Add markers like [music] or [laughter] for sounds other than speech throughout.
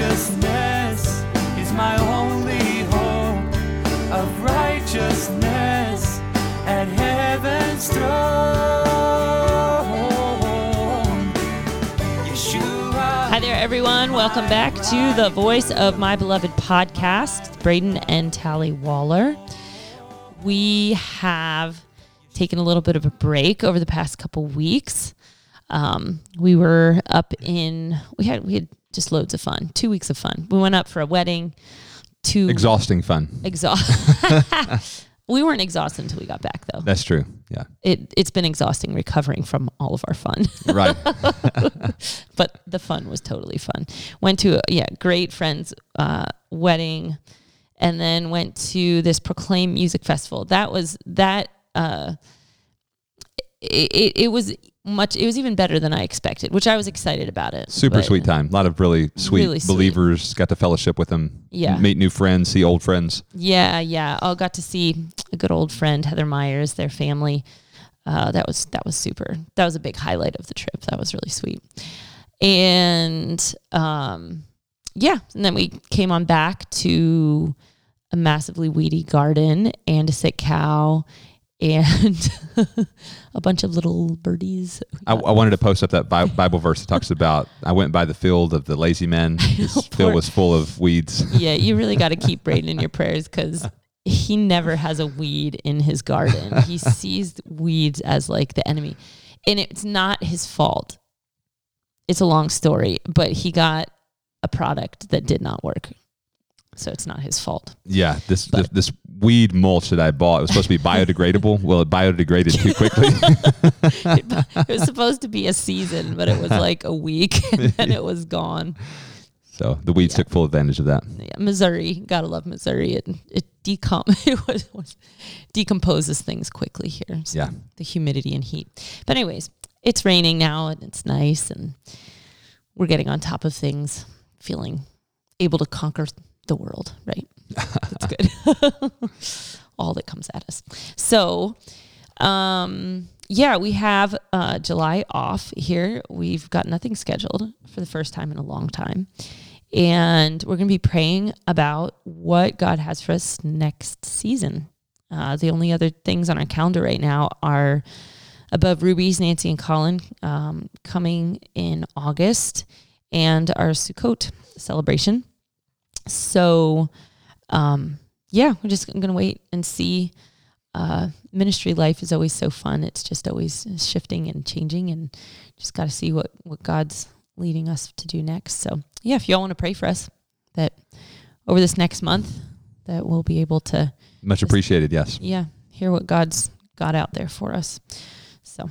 righteousness is my only hope of righteousness at heaven's throne. Hi there, everyone. Welcome back to the Voice of My Beloved podcast. Braden and Tally Waller. We have taken a little bit of a break over the past couple weeks. Um, we were up in we had we had just loads of fun. Two weeks of fun. We went up for a wedding. Two Exhausting fun. exhaust. [laughs] [laughs] we weren't exhausted until we got back, though. That's true. Yeah. It it's been exhausting recovering from all of our fun. [laughs] Right. but the fun was totally fun. Went to a, yeah, great friend's uh, wedding, and then went to this Proclaim Music Festival. That was that. Uh, it, it, it was much. It was even better than I expected, which I was excited about it. Super But- sweet time. A lot of really sweet Really sweet. believers. Got to fellowship with them. Yeah. Meet new friends, see old friends. Yeah, yeah. I got to see a good old friend, Heather Myers, their family. Uh, that was that was super. That was a big highlight of the trip. That was really sweet. And um, yeah, and then we came on back to a massively weedy garden and a sick cow and [laughs] a bunch of little birdies. I, I wanted to post up that [laughs] Bible verse that talks about I went by the field of the lazy men. [laughs] Poor- field was full of weeds. yeah, you really got to keep Braden in your prayers because he never has a weed in his garden. He sees weeds as like the enemy, and it's not his fault. It's a long story, but he got a product that did not work, so it's not his fault. Yeah, this, this But- this weed mulch that I bought it was supposed to be biodegradable. [laughs] well, it biodegraded too quickly. [laughs] it was supposed to be a season, but it was like a week, [laughs] and then it was gone. so the weeds Yeah. took full advantage of that. yeah, Missouri. Gotta love Missouri. It it decom it was, was decomposes things quickly here. So Yeah. the humidity and heat. But anyways, it's raining now and it's nice and we're getting on top of things, feeling able to conquer the world. Right? That's good. [laughs] All that comes at us. So, um, yeah, we have uh, July off here. We've got nothing scheduled for the first time in a long time and we're going to be praying about what God has for us next season. Uh, the only other things on our calendar right now are above rubies, Nancy and Colin um, coming in August, and our Sukkot celebration. So, um, yeah, we're just going to wait and see. Uh, ministry life is always so fun. It's just always shifting and changing, and just got to see what what God's leading us to do next. So, yeah, if y'all want to pray for us, that over this next month, that we'll be able to, Much appreciated. Yes. yeah, hear what God's got out there for us. So,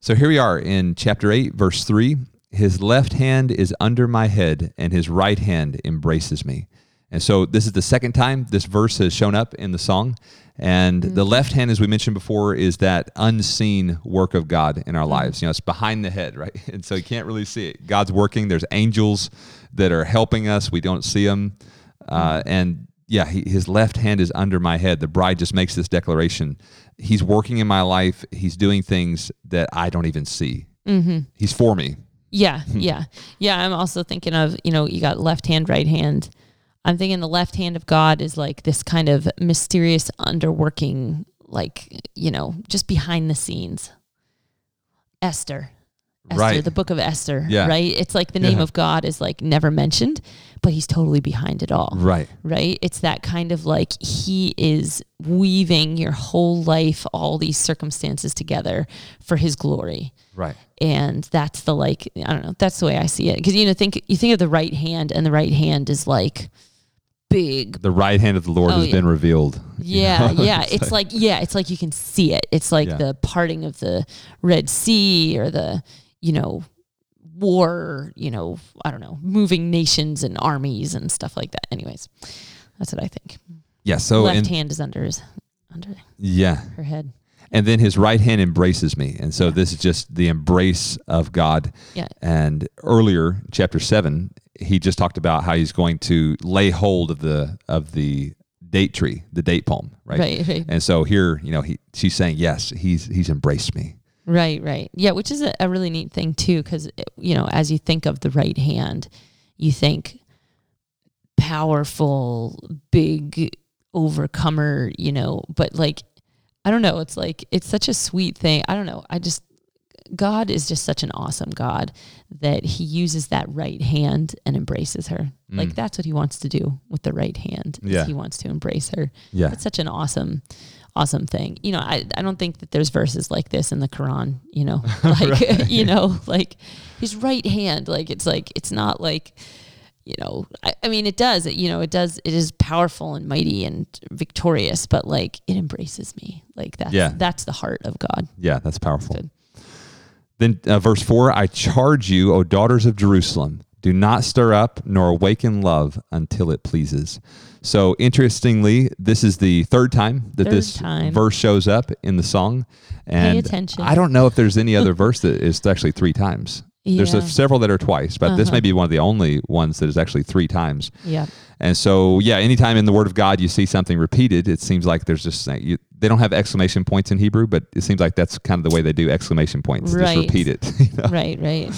So here we are in chapter 8, verse 3. His left hand is under my head, and his right hand embraces me. And so this is the second time this verse has shown up in the song. And mm-hmm. the left hand, as we mentioned before, is that unseen work of God in our mm-hmm. lives. You know, it's behind the head, right? [laughs] And so you can't really see it. God's working. There's angels that are helping us. We don't see them. Uh, mm-hmm. and yeah, he, his left hand is under my head. The bride just makes this declaration. He's working in my life. He's doing things that I don't even see. He's for me. yeah, [laughs] yeah, yeah. I'm also thinking of, you know, you got left hand, right hand. I'm thinking the left hand of God is like this kind of mysterious underworking, like, you know, just behind the scenes. Esther. Esther, Right. the book of Esther, Yeah. right? It's like the name Yeah. of God is like never mentioned, but he's totally behind it all. Right. right? It's that kind of like he is weaving your whole life, all these circumstances together for his glory. Right. And that's the like, I don't know, that's the way I see it. Because, you know, think you think of the right hand, and the right hand is like big. The right hand of the Lord Oh, has yeah. been revealed. you Yeah, know? yeah. [laughs] It's like, yeah, it's like you can see it. It's like Yeah. the parting of the Red Sea or the, you know, war, you know, I don't know, moving nations and armies and stuff like that. Anyways, that's what I think. yeah. So Left and hand is under his under yeah, her head. And then his right hand embraces me, and so this is just the embrace of God. Yeah. And earlier, chapter seven, he just talked about how he's going to lay hold of the of the date tree, the date palm, right? Right, right. And so here, you know, he she's saying, yes, he's he's embraced me. Right, right. Yeah, which is a, a really neat thing too, because eh, you know, as you think of the right hand, you think powerful, big overcomer, you know, but like I don't know, it's like it's such a sweet thing. I don't know. I just God is just such an awesome God that he uses that right hand and embraces her. Mm. Like that's what he wants to do with the right hand. Yeah. He wants to embrace her. Yeah. It's such an awesome awesome thing. You know, I, I don't think that there's verses like this in the Quran, you know. [laughs] Like [laughs] you know, like his right hand, like it's like it's not like you know, I, I mean, it does. It, you know, it does. It is powerful and mighty and victorious, but like it embraces me. Like that's Yeah. that's the heart of God. Yeah, that's powerful. Good. Then uh, verse 4 I charge you, O daughters of Jerusalem, do not stir up nor awaken love until it pleases. So, interestingly, this is the third time that Third this time. verse shows up in the song. And. I don't know if there's any other verse that is actually three times. There's a, several that are twice, but this Uh-huh. may be one of the only ones that is actually three times. Yeah. And so, yeah, anytime in the Word of God you see something repeated, it seems like there's just you, they don't have exclamation points in Hebrew, but it seems like that's kind of the way they do exclamation points. Just repeat it. [laughs] you know? Right. Right.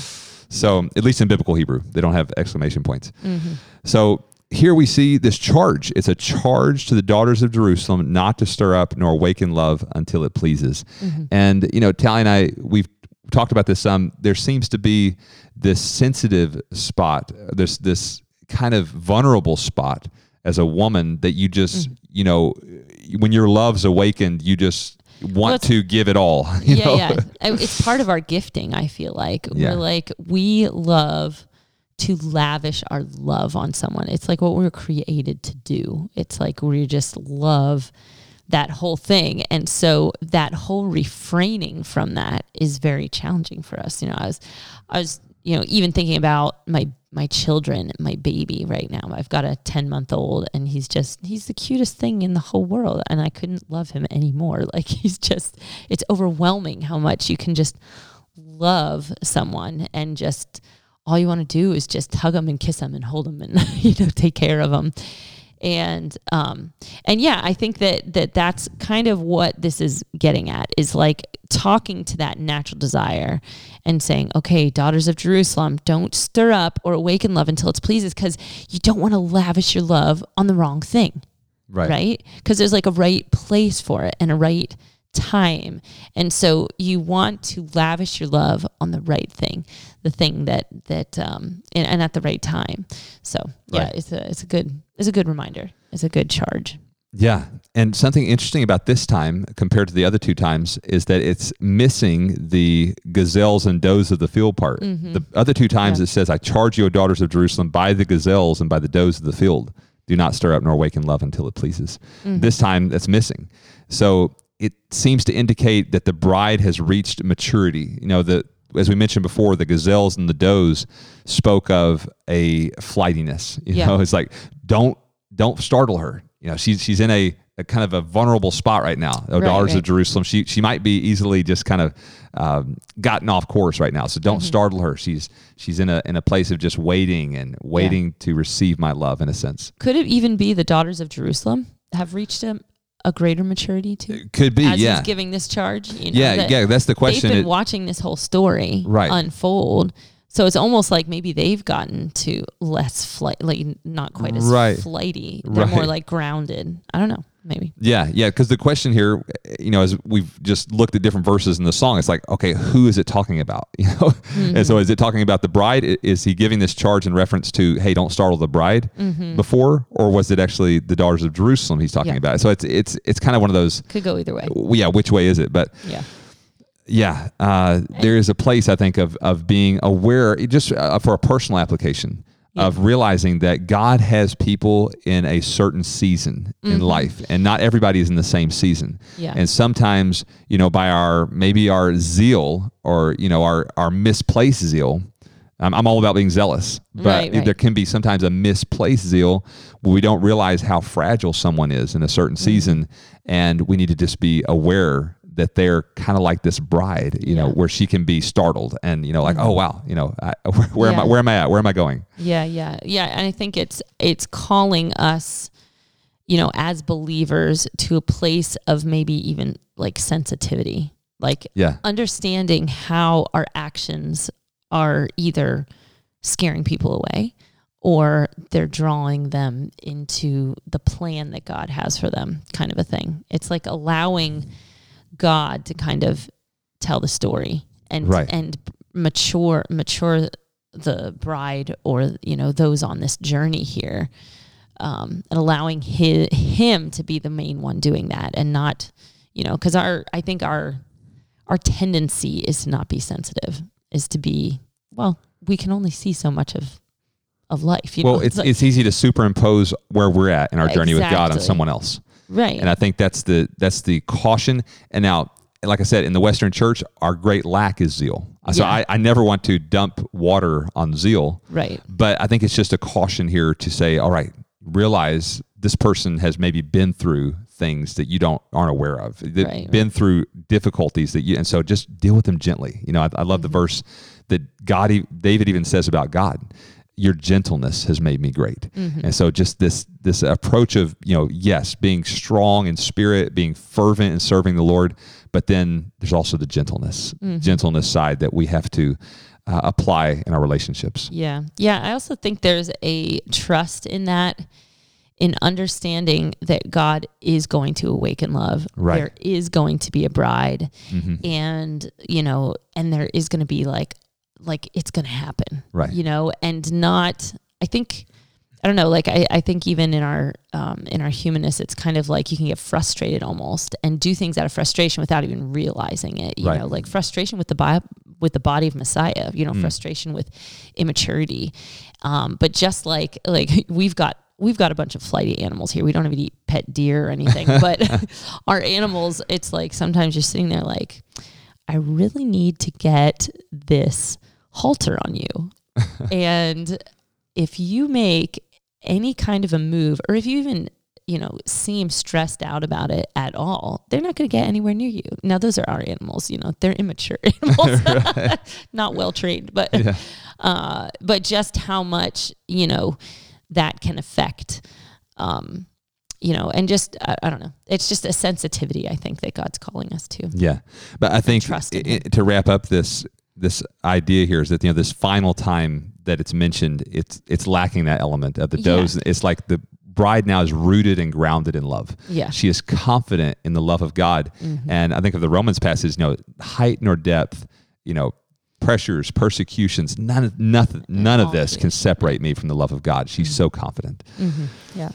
So, at least in biblical Hebrew, they don't have exclamation points. Mm-hmm. So, here we see this charge. It's a charge to the daughters of Jerusalem not to stir up nor awaken love until it pleases. Mm-hmm. And, you know, Tally and I, we've talked about this some. There seems to be this sensitive spot, this, this kind of vulnerable spot as a woman that you just, Mm. you know, when your love's awakened, you just want it's- to give it all. [laughs] you yeah, know? yeah. It's part of our gifting. I feel like Yeah. we're like we love to lavish our love on someone. It's like what we we're created to do. It's like we just love that whole thing, and so that whole refraining from that is very challenging for us. You know, I was, I was, you know, even thinking about my my children, my baby right now. I've got a 10 month old and he's just, he's the cutest thing in the whole world. And I couldn't love him anymore. [laughs] Like he's just, it's overwhelming how much you can just love someone and just, all you want to do is just hug them and kiss them and hold them and, [laughs] you know, take care of them. And, um, and yeah, I think that, that that's kind of what this is getting at is like talking to that natural desire and saying, okay, daughters of Jerusalem, don't stir up or awaken love until it pleases because you don't want to lavish your love on the wrong thing Right. right? Because there's like a right place for it and a right time. And so you want to lavish your love on the right thing, the thing that that um and, and at the right time. So yeah, Right. it's a it's a good it's a good reminder. It's a good charge. Yeah. And something interesting about this time compared to the other two times is that it's missing the gazelles and does of the field part. The other two times Mm-hmm. Yeah. it says, I charge you, O daughters of Jerusalem, by the gazelles and by the does of the field. Do not stir up nor awaken love until it pleases. Mm-hmm. This time that's missing. So it seems to indicate that the bride has reached maturity. You know, the as we mentioned before, the gazelles and the does spoke of a flightiness. [laughs] You Yeah. know, it's like don't don't startle her. You know, she's she's in a, a kind of a vulnerable spot right now. Oh, Right, daughters of. Jerusalem. She she might be easily just kind of um, gotten off course right now. So don't Mm-hmm. startle her. She's she's in a in a place of just waiting and waiting to receive my love in a sense. Could it even be the daughters of Jerusalem have reached a, a greater maturity too? Could be, As yeah. he's giving this charge, you know, yeah, that yeah, that's the question. They've been It- watching this whole story Right. unfold. So it's almost like maybe they've gotten to less flight, like not quite as Right. flighty. They're more like grounded. I don't know. Maybe. Yeah, yeah. Because the question here, you know, as we've just looked at different verses in the song, it's like, okay, who is it talking about? [laughs] You know, Mm-hmm. and so is it talking about the bride? Is he giving this charge in reference to, hey, don't startle the bride before, or was it actually the daughters of Jerusalem he's talking Mm-hmm. Yeah. about? So it's it's it's kind of one of those. Could go either way. Yeah, which way is it? But Yeah. yeah, uh, there is a place I think of of being aware, just uh, for a personal application of realizing that God has people in a certain season in life, and not everybody is in the same season. Mm-hmm. Yeah. And sometimes, you know, by our maybe our zeal or you know our our misplaced zeal. I'm, I'm all about being zealous, but Right, right. there can be sometimes a misplaced zeal where we don't realize how fragile someone is in a certain Mm-hmm. season, and we need to just be aware that they're kind of like this bride, you know, Yeah. Mm-hmm. where she can be startled and you know, like, oh wow, you know, I, [laughs] where, where am I? Where am I at? Where am I going? Yeah, yeah, yeah. And I think it's it's calling us, you know, as believers to a place of maybe even like sensitivity, like Yeah, understanding how our actions are either scaring people away or they're drawing them into the plan that God has for them, kind of a thing. It's like allowing God to kind of tell the story and Right. and mature mature the bride or you know those on this journey here um, and allowing his, him to be the main one doing that and not you know because our i think our our tendency is to not be sensitive is to be well we can only see so much of of life you well, know it's like- it's easy to superimpose where we're at in our journey with God on someone else. Right And I think that's the that's the caution. And now, like I said, in the Western church, our great lack is zeal. So Yeah. I, I never want to dump water on zeal. right But I think it's just a caution here to say, all right, realize this person has maybe been through things that you don't aren't aware of. They've Right, been through difficulties that you and so just deal with them gently. You know, I, I love Mm-hmm. the verse that God David even says about God. Your gentleness has made me great. Mm-hmm. And so just this this approach of, you know, yes, being strong in spirit, being fervent in serving the Lord, but then there's also the gentleness, Mm-hmm. gentleness side that we have to uh, apply in our relationships. Yeah. Yeah. I also think there's a trust in that, in understanding that God is going to awaken love. Right. There is going to be a bride. Mm-hmm. And, you know, and there is going to be like, like it's going to happen. Right. You know, and not, I think, I don't know, like I, I think even in our um, in our humanness, it's kind of like you can get frustrated almost and do things out of frustration without even realizing it. You Right. know, like frustration with the bio, with the body of Messiah. You know, Mm. frustration with immaturity. Um, but just like like [laughs] we've got we've got a bunch of flighty animals here. We don't even eat pet deer or anything, [laughs] but [laughs] our animals, it's like sometimes you're sitting there like, I really need to get this halter on you. [laughs] and if you make any kind of a move, or if you even, you know, seem stressed out about it at all, they're not going to get anywhere near you. Now, those are our animals, you know, they're immature [laughs] animals, [laughs] not well trained, but, Yeah. uh, but just how much, you know, that can affect, um, you know, and just, I, I don't know. It's just a sensitivity, I think, that God's calling us to. Yeah, but I think Trust in i- i- to wrap up this this idea here is that you know this final time that it's mentioned, it's it's lacking that element of the Yeah. does. It's like the bride now is rooted and grounded in love. Yeah. she is confident in the love of God, Mm-hmm. and I think of the Romans passage, you know, height nor depth, you know. Pressures, persecutions, none of nothing, none of this can separate me from the love of God. She's Mm-hmm. so confident. Yeah, that's good.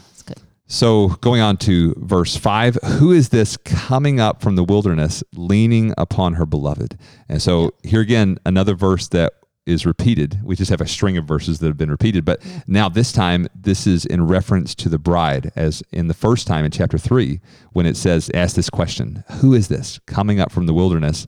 So going on to verse five, who is this coming up from the wilderness, leaning upon her beloved? And so here again, another verse that is repeated. We just have a string of verses that have been repeated, but now this time this is in reference to the bride, as in the first time in chapter three, when it says, ask this question, who is this coming up from the wilderness?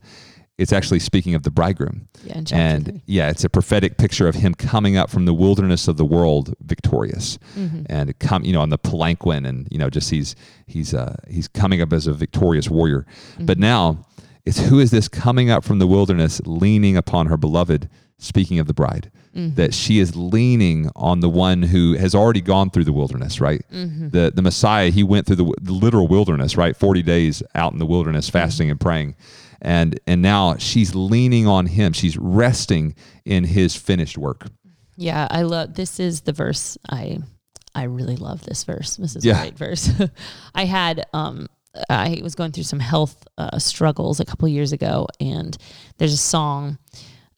It's actually speaking of the bridegroom. Yeah, and three. yeah, it's a prophetic picture of him coming up from the wilderness of the world victorious, Mm-hmm. and come you know on the palanquin, and you know just he's he's uh, he's coming up as a victorious warrior. Mm-hmm. But now it's who is this coming up from the wilderness, leaning upon her beloved? Speaking of the bride, Mm-hmm. that she is leaning on the one who has already gone through the wilderness, right? Mm-hmm. The the Messiah, he went through the, the literal wilderness, right? Forty days out in the wilderness, fasting and praying, and and now she's leaning on him. She's resting in his finished work. Yeah, I love this is the verse I I really love this verse. This is Yeah. a great verse. [laughs] I had um I was going through some health uh, struggles a couple years ago and there's a song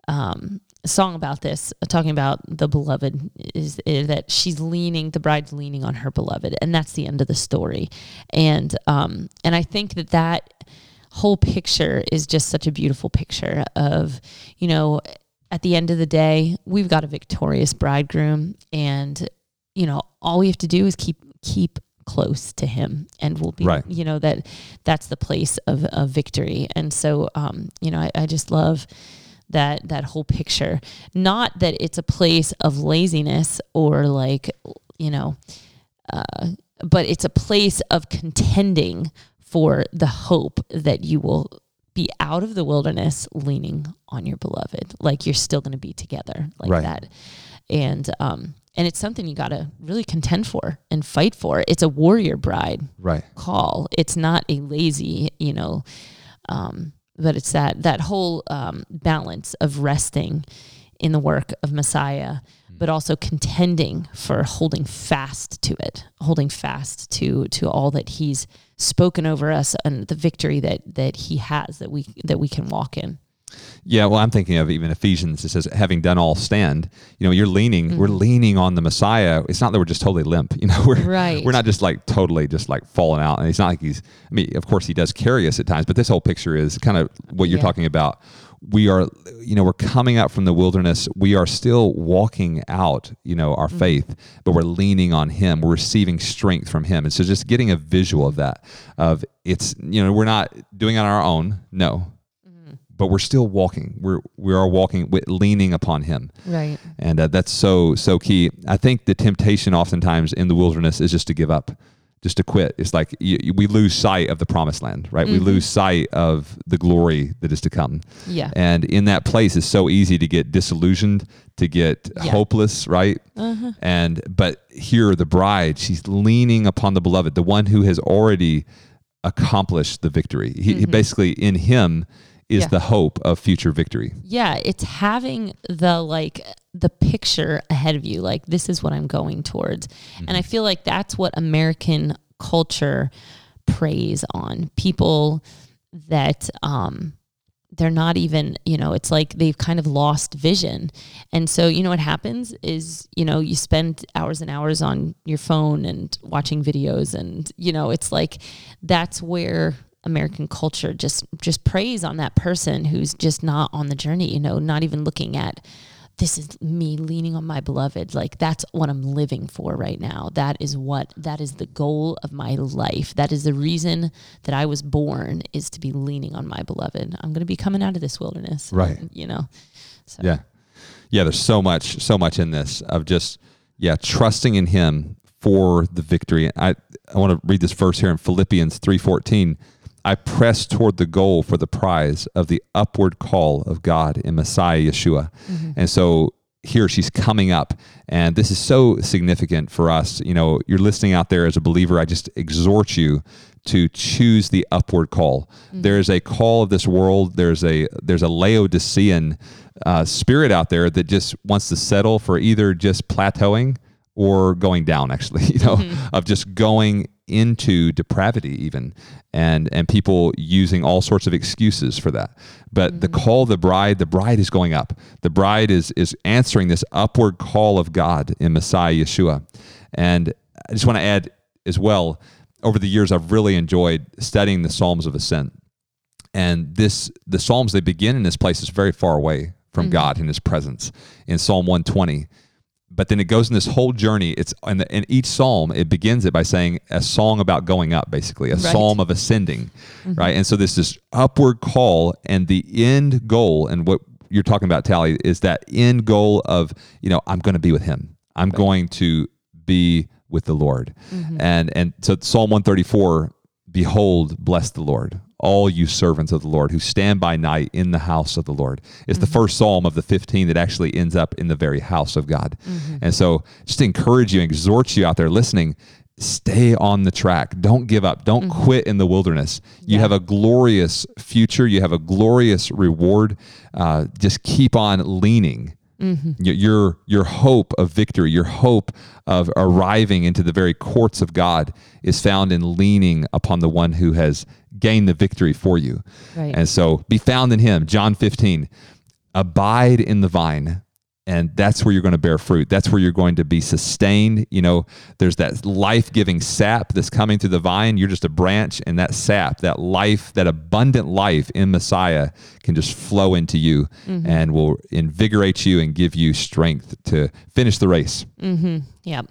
um a song about this uh, talking about the beloved is, is that she's leaning the bride's leaning on her beloved and that's the end of the story and um and i think that that whole picture is just such a beautiful picture of you know at the end of the day we've got a victorious bridegroom and you know all we have to do is keep keep close to him and we'll be Right. you know that that's the place of, of victory and so um you know I, I just love that that whole picture not that it's a place of laziness or like you know uh, but it's a place of contending for the hope that you will be out of the wilderness leaning on your beloved like you're still going to be together like Right. that and um and it's something you got to really contend for and fight for it's a warrior bride Right. call. It's not a lazy, you know, um, but it's that that whole um, balance of resting in the work of Messiah, but also contending for holding fast to it, holding fast to to all that He's spoken over us and the victory that that He has that we that we can walk in. Yeah, well, I'm thinking of even Ephesians. It says, "Having done all, stand." You know, you're leaning. We're mm-hmm. leaning on the Messiah. It's not that we're just totally limp. [laughs] You know, we're Right. We're not just like totally just like falling out. And it's not like he's. I mean, of course, he does carry us at times, but this whole picture is kind of what you're Yeah. talking about. We are, you know, we're coming out from the wilderness. We are still walking out, you know, our faith, but we're leaning on Him. We're receiving strength from Him. And so, just getting a visual of that, of it's, you know, we're not doing it on our own. No, but we're still walking. We're we are walking, with, leaning upon Him, Right. and uh, that's so so key. I think the temptation oftentimes in the wilderness is just to give up, just to quit. It's like you, you- we lose sight of the promised land, right? We lose sight of the glory that is to come. Yeah. And in that place, it's so easy to get disillusioned, to get Yeah. hopeless, right? Uh-huh. And but here, the bride, she's leaning upon the beloved, the one who has already accomplished the victory. He, he basically in him is Mm-hmm. Yeah. the hope of future victory. Yeah, it's having the like the picture ahead of you like this is what I'm going towards. And I feel like that's what American culture preys on. People that um they're not even, you know, it's like they've kind of lost vision. And so, you know what happens is, you know, you spend hours and hours on your phone and watching videos and, you know, it's like that's where American culture just just preys on that person who's just not on the journey, you know, not even looking at this is me leaning on my beloved. Like that's what I'm living for right now. That is what that is the goal of my life. That is the reason that I was born is to be leaning on my beloved. I'm going to be coming out of this wilderness. Right. You know. So Yeah. Yeah, there's so much, so much in this of just, yeah, trusting in him for the victory. I, I want to read this verse here in Philippians 3.14. I press toward the goal for the prize of the upward call of God in Messiah Yeshua. Mm-hmm. And so here she's coming up and this is so significant for us. You know you're listening out there as a believer i just exhort you to choose the upward call. Mm-hmm. There's a call of this world. There's a there's a laodicean uh, spirit out there that just wants to settle for either just plateauing or going down actually [laughs] you know mm-hmm. of just going into depravity even and and people using all sorts of excuses for that. But the mm-hmm. call of the bride the bride is going up. The bride is is answering this upward call of god in messiah yeshua. And i just want to add as well over the years i've really enjoyed studying the psalms of ascent. And this the psalms they begin in this place is very far away from mm-hmm. god in his presence. In psalm 120 but then it goes in this whole journey. It's in, the, in each psalm it begins it by saying a song about going up basically a Right. psalm of ascending mm-hmm. right? And so this this upward call and the end goal and what you're talking about tally is that end goal of you know i'm going to be with him. I'm going to be with the lord. Mm-hmm. And and so psalm 134 behold bless the lord all you servants of the lord who stand by night in the house of the lord. It's the mm-hmm. first psalm of the 15 that actually ends up in the very house of god. Mm-hmm. And so just to encourage you exhort you out there listening stay on the track. Don't give up. Don't mm-hmm. quit in the wilderness. You Yeah. have a glorious future. You have a glorious reward. Uh, just keep on leaning. Y- your your hope of victory your hope of arriving into the very courts of god is found in leaning upon the one who has gained the victory for you. Right. and so be found in him. John 15 abide in the vine and that's where you're going to bear fruit. That's where you're going to be sustained. You know there's that life-giving sap that's coming through the vine. You're just a branch and that sap. That life that abundant life in messiah can just flow into you and will invigorate you and give you strength to finish the race. Mm-hmm. yeah.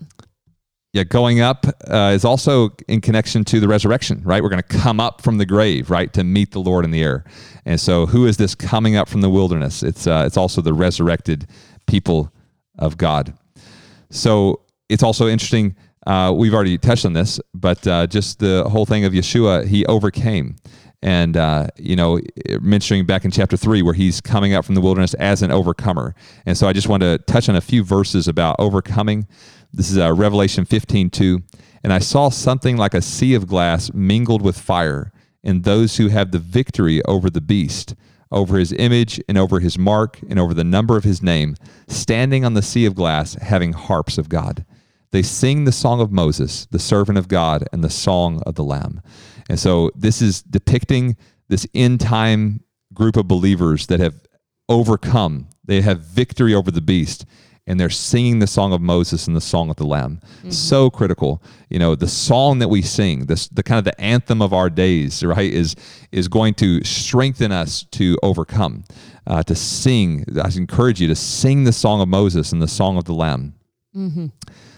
Yeah, going up uh, is also in connection to the resurrection, right? We're going to come up from the grave, right, to meet the Lord in the air. And so, who is this coming up from the wilderness? It's uh, it's also the resurrected people of God. So it's also interesting. Uh, we've already touched on this, but uh, just the whole thing of Yeshua, he overcame. And, uh, you know, mentioning back in chapter three, where he's coming out from the wilderness as an overcomer. And so I just want to touch on a few verses about overcoming. This is uh, Revelation 15 2. And I saw something like a sea of glass mingled with fire, and those who have the victory over the beast over his image and over his mark and over the number of his name, standing on the sea of glass, having harps of God. They sing the song of Moses, the servant of God, and the song of the Lamb. And so this is depicting this end time group of believers that have overcome, they have victory over the beast and they're singing the song of Moses and the song of the Lamb. So critical. You know, the song that we sing, this the kind of the anthem of our days, right, is is going to strengthen us to overcome, uh, to sing. I encourage you to sing the song of Moses and the song of the Lamb.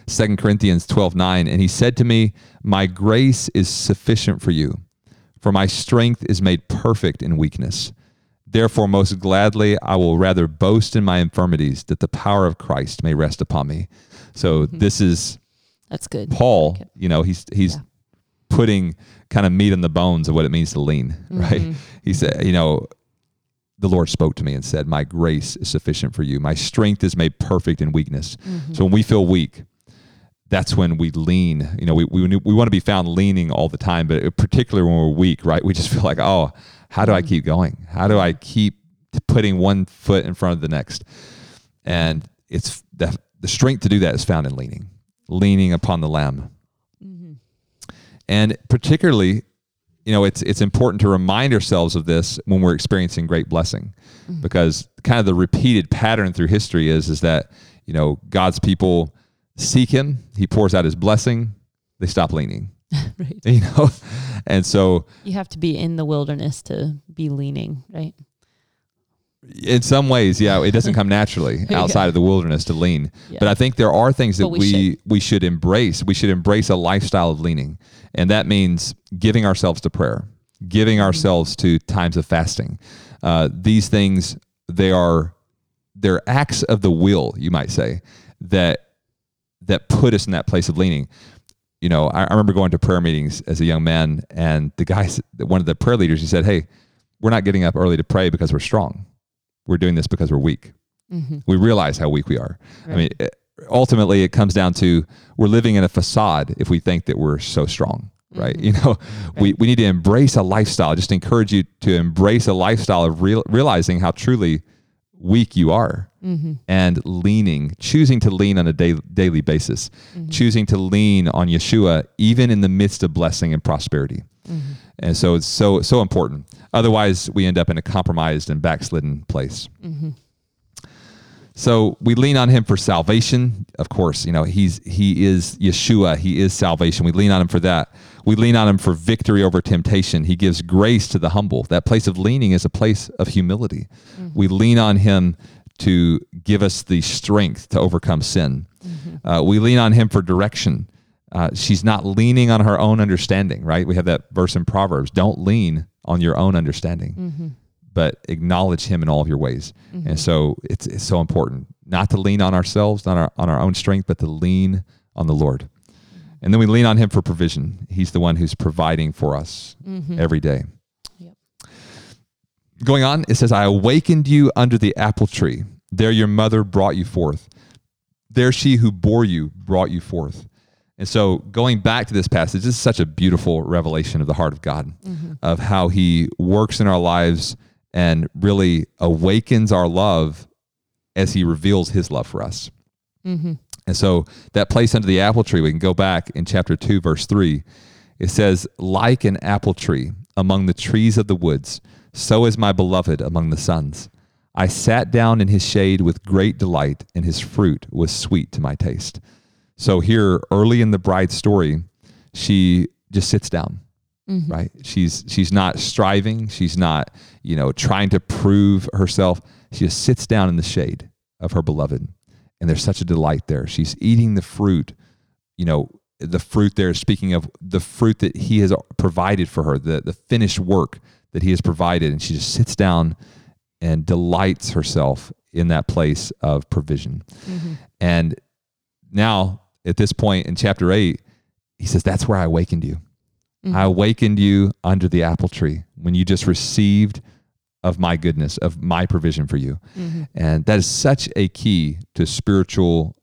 Second Corinthians 12, 9. And he said to me, My grace is sufficient for you, for my strength is made perfect in weakness. Therefore, most gladly, I will rather boast in my infirmities, that the power of Christ may rest upon me. So mm-hmm. this is That's good. Paul. You know, he's he's Yeah. putting kind of meat on the bones of what it means to lean. [laughs] Right? Mm-hmm. He said, you know, the Lord spoke to me and said, "My grace is sufficient for you. My strength is made perfect in weakness." Mm-hmm. So when we feel weak, that's when we lean. You know, we, we, we want to be found leaning all the time, but uh, particularly when we're weak, right? We just [laughs] feel like, oh, how do I mm-hmm. keep going? How do I keep putting one foot in front of the next? And it's the, the strength to do that is found in leaning, leaning upon the Lamb. Mm-hmm. And particularly, you know, it's it's important to remind ourselves of this when we're experiencing great blessing, mm-hmm. because kind of the repeated pattern through history is is that you know God's people seek Him, He pours out His blessing, they stop leaning, [laughs] right. you know, and so You have to be in the wilderness to be leaning, right? in some ways, yeah, it doesn't come [laughs] naturally Yeah. outside of the wilderness to lean. Yeah. But I think there are things that But we we we should embrace. We should embrace a lifestyle of leaning, and that means giving ourselves to prayer, giving Mm-hmm. ourselves to times of fasting. Uh, these things they are they're acts of the will, you might say, that that put us in that place of leaning. You know, I, I remember going to prayer meetings as a young man, and the guys, one of the prayer leaders, he said, "Hey, we're not getting up early to pray because we're strong. We're doing this because we're weak. Mm-hmm. We realize how weak we are. I mean, it- ultimately, it comes down to we're living in a facade if we think that we're so strong." Right. Mm-hmm. [laughs] You know, we, we need to embrace a lifestyle. Just encourage you to embrace a lifestyle of real, realizing how truly weak you are mm-hmm. and leaning, choosing to lean on a da- daily basis, mm-hmm. choosing to lean on Yeshua even in the midst of blessing and prosperity. Mm-hmm. And so it's so so important. Otherwise, we end up in a compromised and backslidden place. So we lean on him for salvation. Of course, you know, he's he is Yeshua, he is salvation. We lean on him for that. We lean on him for victory over temptation. He gives grace to the humble. That place of leaning is a place of humility. We lean on him to give us the strength to overcome sin. Uh, we lean on him for direction. Uh, she's not leaning on her own understanding, right? We have that verse in Proverbs don't lean on your own understanding but acknowledge him in all of your ways. And mm-hmm. so it's, it's so important not to lean on ourselves, not our, on our own strength, but to lean on the Lord. Mm-hmm. And then we lean on him for provision. He's the one who's providing for us mm-hmm. every day. Yep. Going on, it says, I awakened you under the apple tree. There your mother brought you forth. There she who bore you brought you forth. And so going back to this passage, this is such a beautiful revelation of the heart of God, of how he works in our lives and really awakens our love as he reveals his love for us. Mm-hmm. And so that place under the apple tree, we can go back in chapter 2, verse 3. It says, Like an apple tree among the trees of the woods, so is my beloved among the sons. I sat down in his shade with great delight, and his fruit was sweet to my taste. So here, early in the bride's story, she just sits down Mm-hmm. right? She's she's not striving. She's not you know trying to prove herself. She just sits down in the shade of her beloved and there's such a delight there. She's eating the fruit you know the fruit there speaking of the fruit that he has provided for her the the finished work that he has provided and she just sits down and delights herself in that place of provision. Mm-hmm. And now at this point in chapter 8 he says that's where i awakened you I mm-hmm. awakened you under the apple tree when you just received of my goodness, of my provision for you. Mm-hmm. And that is such a key to spiritual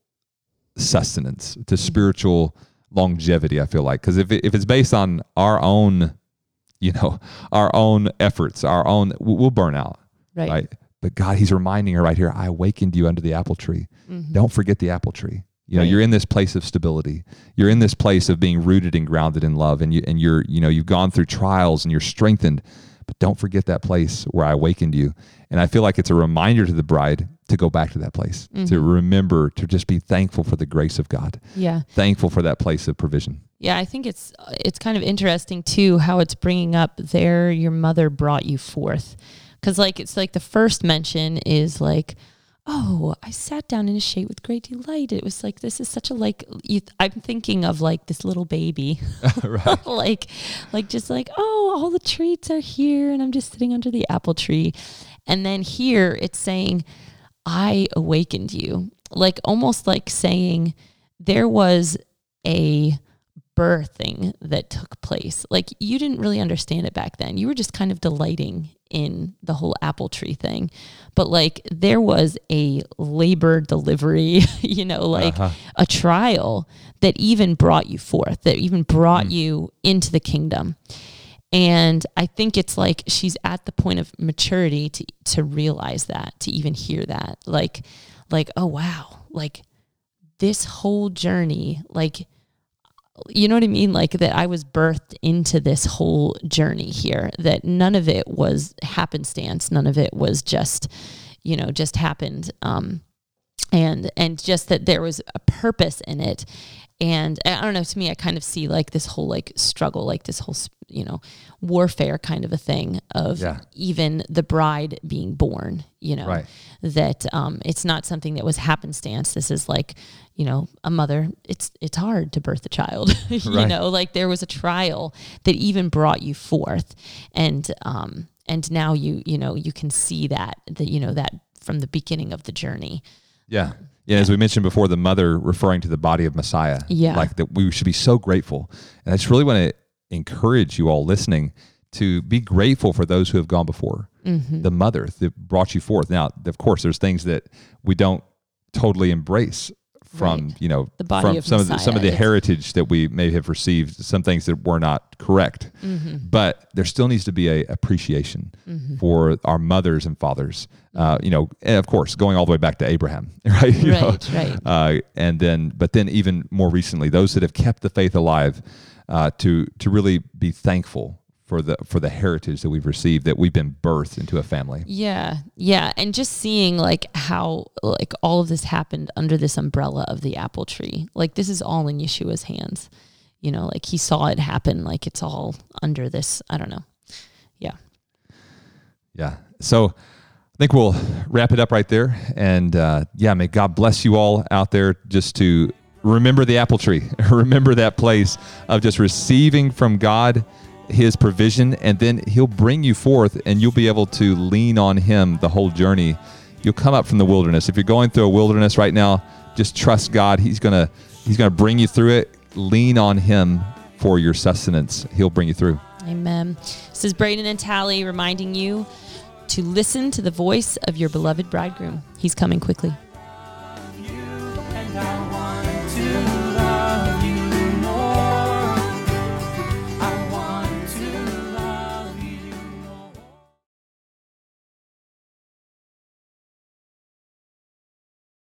sustenance, to mm-hmm. spiritual longevity, I feel like. Because if, it, if it's based on our own, you know, [laughs] our own efforts, our own, we- we'll burn out. Right. But God, He's reminding her right here, I awakened you under the apple tree. Mhm. Don't forget the apple tree. You know, Right. you're in this place of stability. You're in this place of being rooted and grounded in love, and you and you're, you know, you've gone through trials and you're strengthened. But don't forget that place where I awakened you. And I feel like it's a reminder to the bride to go back to that place, to Mm-hmm. remember to just be thankful for the grace of God, Yeah. thankful for that place of provision. Yeah, I think it's it's kind of interesting too how it's bringing up there your mother brought you forth. Cuz like it's like the first mention is like oh, I sat down in a shade with great delight. It was like this is such a like you, I'm thinking of like this little baby. [laughs] [laughs] like like just like oh, all the treats are here and I'm just sitting under the apple tree. And then here it's saying I awakened you. Like almost like saying there was a birthing that took place. Like you didn't really understand it back then. You were just kind of delighting in the whole apple tree thing. But like there was a labor delivery, [laughs] you know, like Uh-huh. a trial that even brought you forth, that even brought you into the kingdom. And I think it's like she's at the point of maturity to to realize that, to even hear that. Like like oh wow, like this whole journey, like you know what I mean? Like that I was birthed into this whole journey here, that none of it was happenstance. None of it was just, you know, just happened. Um, and, and just that there was a purpose in it. And I don't know, to me, I kind of see like this whole like struggle, like this whole, you know, warfare kind of a thing of Yeah. even the bride being born, you know, Right. that um, it's not something that was happenstance. This is like, you know, a mother. It's it's hard to birth a child. [laughs] you Right. know, like there was a trial that even brought you forth, and um, and now you you know you can see that that you know that from the beginning of the journey. Yeah. Yeah, as we mentioned before, the mother referring to the body of Messiah. Yeah. Like that we should be so grateful. And I just really want to encourage you all listening to be grateful for those who have gone before. Mm-hmm. The mother that brought you forth. Now, of course, there's things that we don't totally embrace from, Right. you know, from some of the some of the heritage that we may have received, some things that were not correct. Mm-hmm. But there still needs to be a appreciation for our mothers and fathers. Uh, you know, and of course, going all the way back to Abraham, [laughs] right? You know, Right, right. uh, and then, but then even more recently, those that have kept the faith alive, uh, to to really be thankful for the for the heritage that we've received, that we've been birthed into a family. Yeah, yeah, and just seeing like how like all of this happened under this umbrella of the apple tree. Like this is all in Yeshua's hands. You know, like he saw it happen. Like it's all under this. I don't know. Yeah. Yeah. So I think we'll wrap it up right there. And uh, yeah, may God bless you all out there just to remember the apple tree. [laughs] remember that place of just receiving from God his provision, and then he'll bring you forth and you'll be able to lean on him the whole journey. You'll come up from the wilderness. If you're going through a wilderness right now, just trust God. He's gonna He's gonna bring you through it. Lean on him for your sustenance. He'll bring you through. Amen. This is Braden and Tally reminding you to listen to the voice of your beloved bridegroom. He's coming quickly.